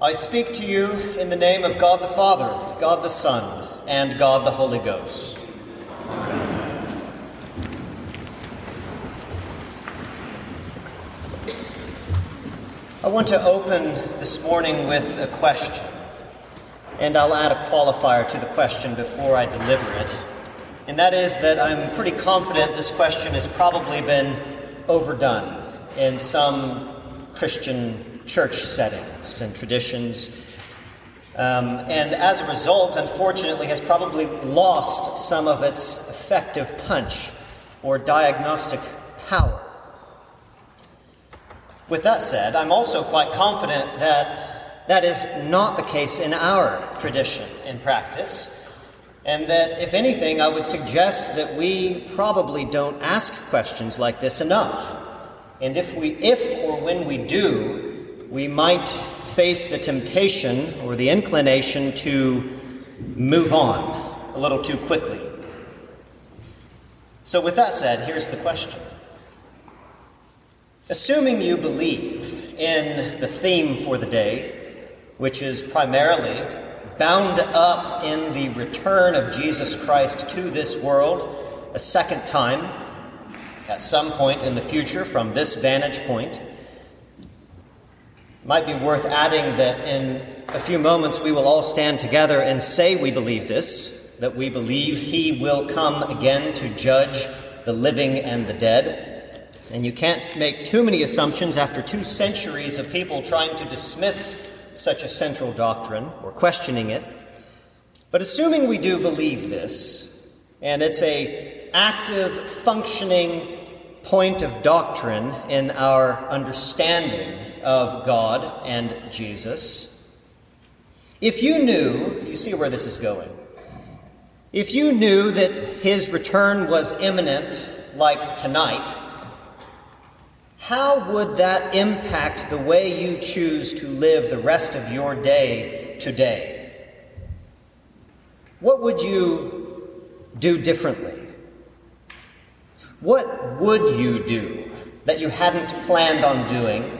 I speak to you in the name of God the Father, God the Son, and God the Holy Ghost. I want to open this morning with a question, and I'll add a qualifier to the question before I deliver it. And that is that I'm pretty confident this question has probably been overdone in some Christian church settings and traditions. Um, and as a result, unfortunately, has probably lost some of its effective punch or diagnostic power. With that said, I'm also quite confident that that is not the case in our tradition and practice, and that if anything, I would suggest that we probably don't ask questions like this enough. And if we, if or when we do, we might face the temptation or the inclination to move on a little too quickly. So, with that said, here's the question. Assuming you believe in the theme for the day, which is primarily bound up in the return of Jesus Christ to this world a second time at some point in the future from this vantage point, might be worth adding that in a few moments we will all stand together and say we believe this, that we believe he will come again to judge the living and the dead. And you can't make too many assumptions after two centuries of people trying to dismiss such a central doctrine or questioning it. But assuming we do believe this, and it's a active, functioning point of doctrine in our understanding of God and Jesus. If you knew, you see where this is going, if you knew that his return was imminent, like tonight, how would that impact the way you choose to live the rest of your day today? What would you do differently? What would you do that you hadn't planned on doing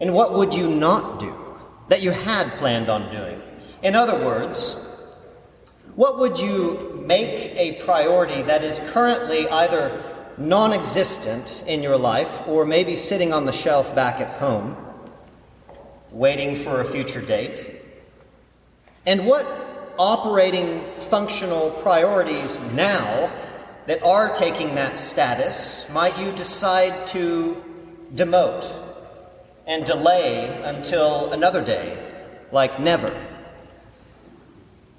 and what would you not do that you had planned on doing? In other words, what would you make a priority that is currently either non existent in your life or maybe sitting on the shelf back at home, waiting for a future date? And what operating functional priorities now that are taking that status might you decide to demote and delay until another day, like never.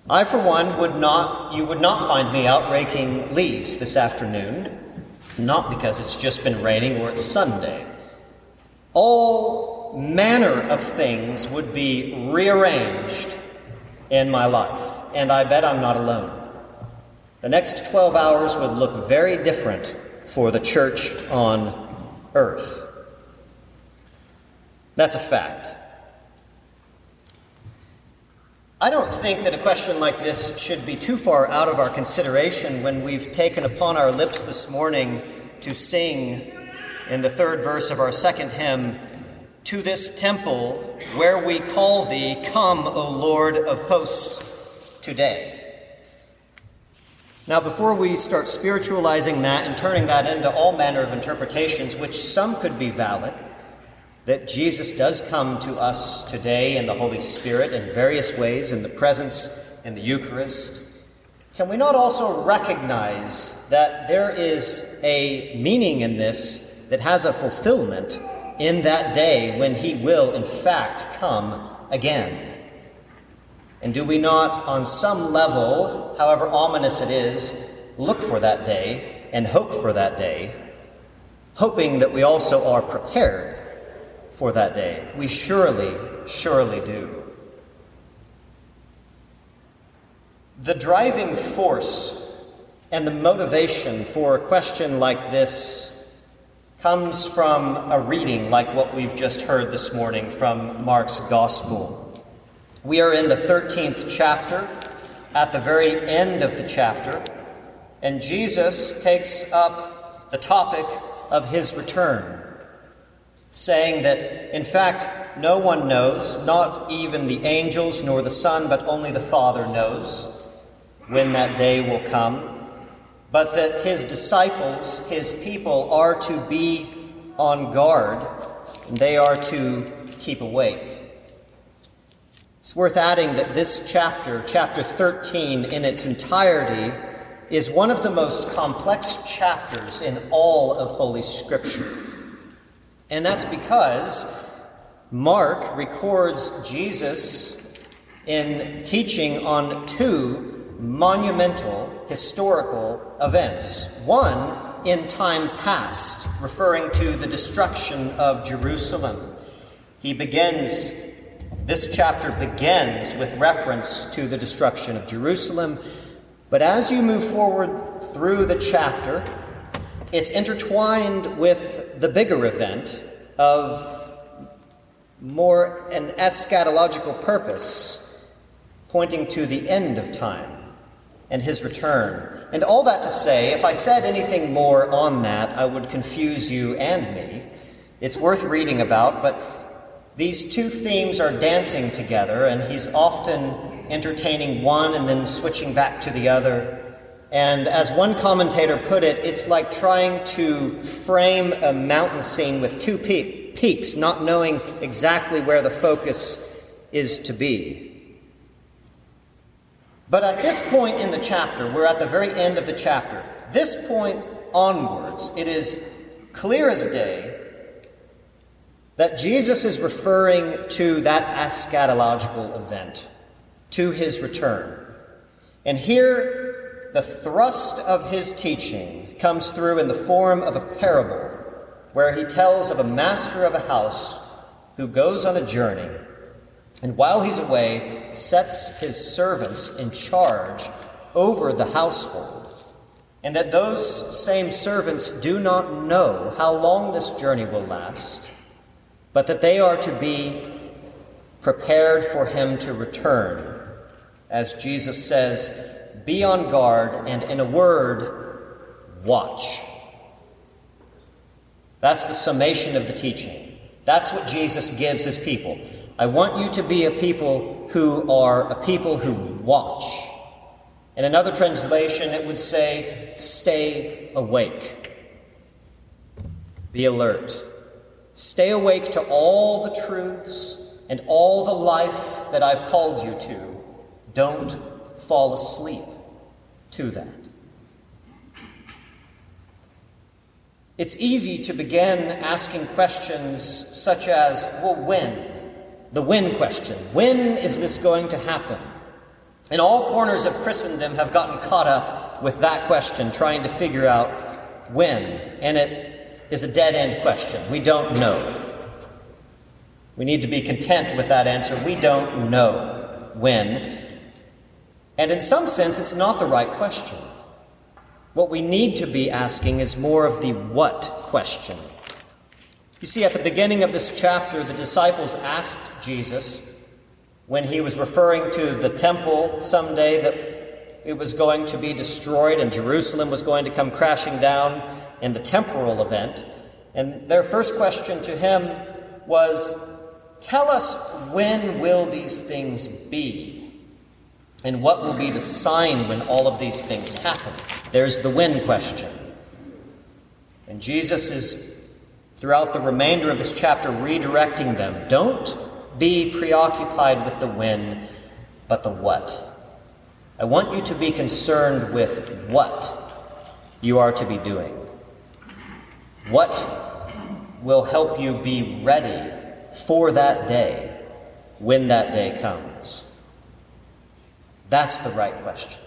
I, for one, would not, you would not find me out raking leaves this afternoon, not because it's just been raining or it's Sunday. All manner of things would be rearranged in my life, and I bet I'm not alone. The next 12 hours would look very different for the church on earth. That's a fact. I don't think that a question like this should be too far out of our consideration when we've taken upon our lips this morning to sing in the third verse of our second hymn, To this temple where we call thee, come, O Lord of hosts, today. Now, before we start spiritualizing that and turning that into all manner of interpretations, which some could be valid, that Jesus does come to us today in the Holy Spirit in various ways, in the presence in the Eucharist, can we not also recognize that there is a meaning in this that has a fulfillment in that day when He will, in fact, come again? And do we not, on some level, however ominous it is, look for that day and hope for that day, hoping that we also are prepared for that day. We surely, surely do. The driving force and the motivation for a question like this comes from a reading like what we've just heard this morning from Mark's Gospel. We are in the 13th chapter, at the very end of the chapter, and Jesus takes up the topic of his return saying that, in fact, no one knows, not even the angels nor the Son, but only the Father knows when that day will come. But that his disciples, his people, are to be on guard, they are to keep awake. It's worth adding that this chapter, chapter 13, in its entirety, is one of the most complex chapters in all of Holy Scripture. And that's because Mark records Jesus in teaching on two monumental historical events. One in time past, referring to the destruction of Jerusalem. He begins, this chapter begins with reference to the destruction of Jerusalem. But as you move forward through the chapter, it's intertwined with the bigger event of more an eschatological purpose, pointing to the end of time and his return. And all that to say, if I said anything more on that, I would confuse you and me. It's worth reading about, but these two themes are dancing together, and he's often entertaining one and then switching back to the other. And as one commentator put it, it's like trying to frame a mountain scene with two pe- peaks, not knowing exactly where the focus is to be. But at this point in the chapter, we're at the very end of the chapter. This point onwards, it is clear as day that Jesus is referring to that eschatological event, to his return. And here, the thrust of his teaching comes through in the form of a parable where he tells of a master of a house who goes on a journey and while he's away sets his servants in charge over the household. And that those same servants do not know how long this journey will last but that they are to be prepared for him to return. As Jesus says be on guard, and in a word, watch. That's the summation of the teaching. That's what Jesus gives his people. I want you to be a people who are a people who watch. In another translation, it would say, stay awake. Be alert. Stay awake to all the truths and all the life that I've called you to. Don't fall asleep to that. It's easy to begin asking questions such as, well, when? The when question. When is this going to happen? And all corners of Christendom have gotten caught up with that question, trying to figure out when. And it is a dead end question. We don't know. We need to be content with that answer. We don't know when. And in some sense, it's not the right question. What we need to be asking is more of the what question. You see, at the beginning of this chapter, the disciples asked Jesus when he was referring to the temple someday that it was going to be destroyed and Jerusalem was going to come crashing down in the temporal event. And their first question to him was, Tell us when will these things be? And what will be the sign when all of these things happen? There's the when question. And Jesus is, throughout the remainder of this chapter, redirecting them. Don't be preoccupied with the when, but the what. I want you to be concerned with what you are to be doing. What will help you be ready for that day when that day comes? That's the right question.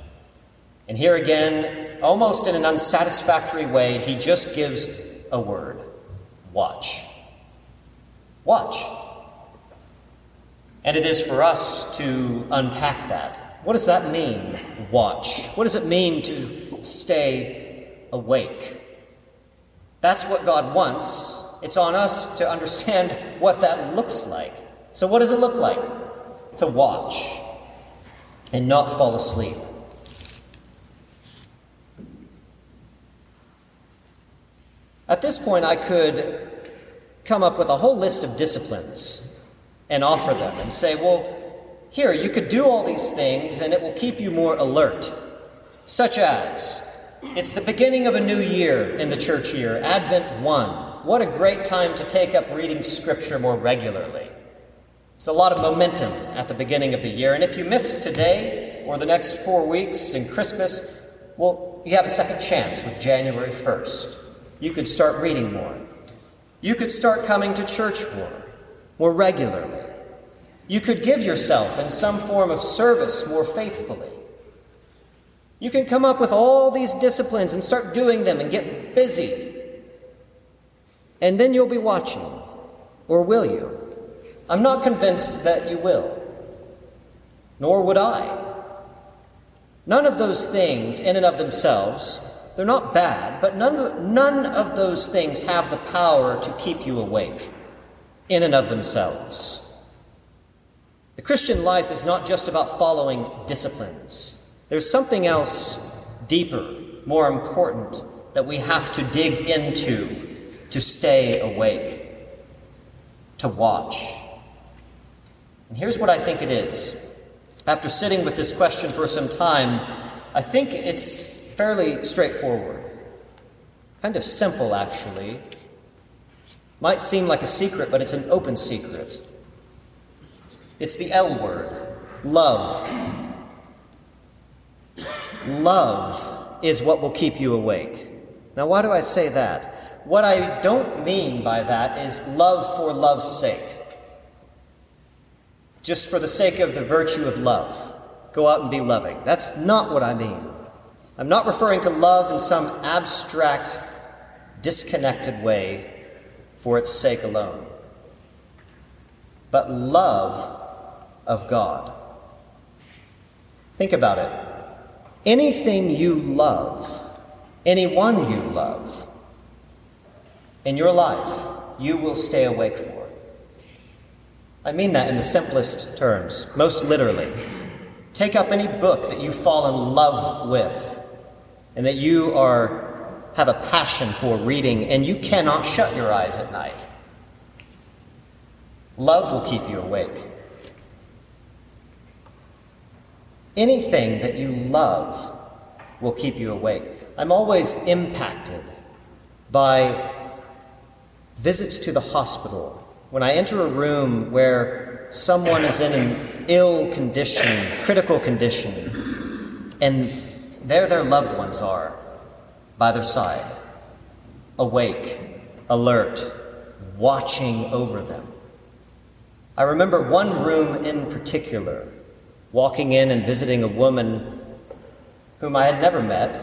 And here again, almost in an unsatisfactory way, he just gives a word watch. Watch. And it is for us to unpack that. What does that mean, watch? What does it mean to stay awake? That's what God wants. It's on us to understand what that looks like. So, what does it look like to watch? And not fall asleep. At this point, I could come up with a whole list of disciplines and offer them and say, well, here, you could do all these things and it will keep you more alert. Such as, it's the beginning of a new year in the church year, Advent 1. What a great time to take up reading Scripture more regularly. There's a lot of momentum at the beginning of the year, and if you miss today or the next four weeks and Christmas, well, you have a second chance with January 1st. You could start reading more. You could start coming to church more, more regularly. You could give yourself in some form of service more faithfully. You can come up with all these disciplines and start doing them and get busy. And then you'll be watching. Or will you? I'm not convinced that you will. Nor would I. None of those things, in and of themselves, they're not bad, but none of, none of those things have the power to keep you awake in and of themselves. The Christian life is not just about following disciplines, there's something else deeper, more important, that we have to dig into to stay awake, to watch. And here's what I think it is. After sitting with this question for some time, I think it's fairly straightforward. Kind of simple, actually. Might seem like a secret, but it's an open secret. It's the L word love. Love is what will keep you awake. Now, why do I say that? What I don't mean by that is love for love's sake. Just for the sake of the virtue of love. Go out and be loving. That's not what I mean. I'm not referring to love in some abstract, disconnected way for its sake alone. But love of God. Think about it. Anything you love, anyone you love, in your life, you will stay awake for. I mean that in the simplest terms, most literally. Take up any book that you fall in love with and that you are have a passion for reading and you cannot shut your eyes at night. Love will keep you awake. Anything that you love will keep you awake. I'm always impacted by visits to the hospital. When I enter a room where someone is in an ill condition, critical condition, and there their loved ones are by their side, awake, alert, watching over them. I remember one room in particular walking in and visiting a woman whom I had never met,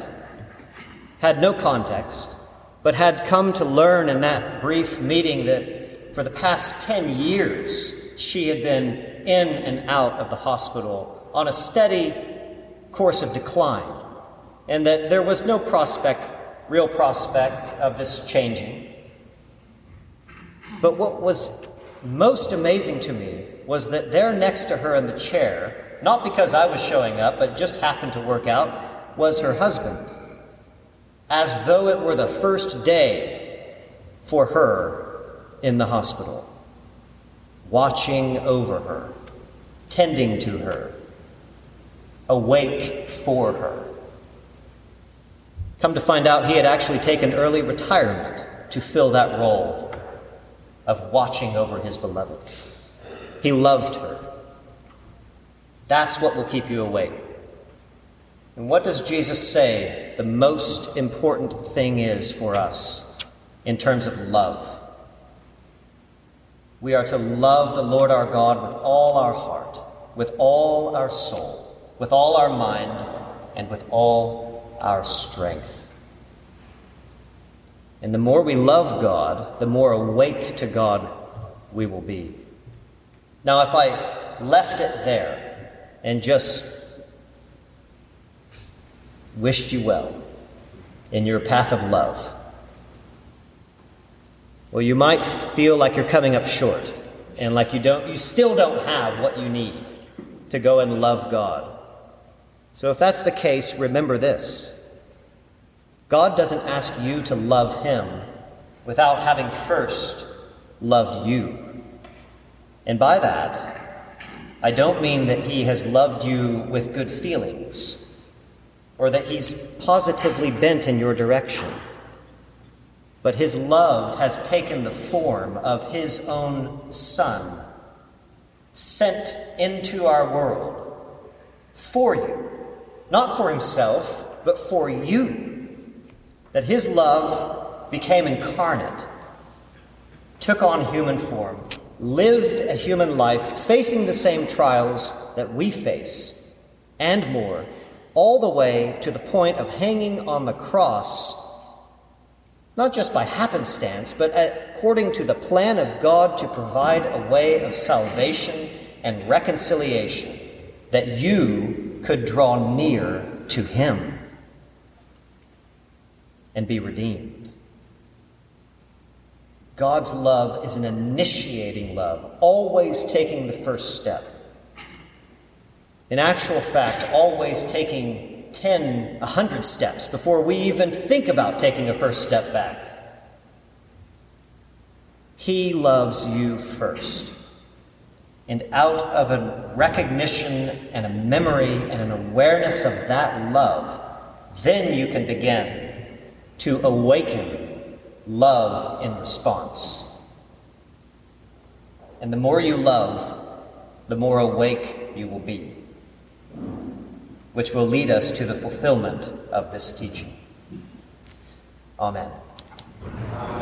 had no context, but had come to learn in that brief meeting that for the past 10 years she had been in and out of the hospital on a steady course of decline, and that there was no prospect, real prospect, of this changing. But what was most amazing to me was that there next to her in the chair not because I was showing up, but just happened to work out, was her husband, as though it were the first day for her in the hospital, watching over her, tending to her, awake for her. Come to find out, he had actually taken early retirement to fill that role of watching over his beloved. He loved her. That's what will keep you awake. And what does Jesus say the most important thing is for us in terms of love? We are to love the Lord our God with all our heart, with all our soul, with all our mind, and with all our strength. And the more we love God, the more awake to God we will be. Now, if I left it there, and just wished you well in your path of love. Well, you might feel like you're coming up short and like you don't you still don't have what you need to go and love God. So if that's the case, remember this. God doesn't ask you to love him without having first loved you. And by that, I don't mean that he has loved you with good feelings or that he's positively bent in your direction. But his love has taken the form of his own Son, sent into our world for you, not for himself, but for you. That his love became incarnate, took on human form, lived a human life, facing the same trials that we face, and more, all the way to the point of hanging on the cross not just by happenstance, but according to the plan of God to provide a way of salvation and reconciliation, that you could draw near to Him and be redeemed. God's love is an initiating love, always taking the first step. In actual fact, always taking 10, 100 steps before we even think about taking a first step back. He loves you first. And out of a recognition and a memory and an awareness of that love, then you can begin to awaken love in response. And the more you love, the more awake you will be which will lead us to the fulfillment of this teaching. Amen. Amen.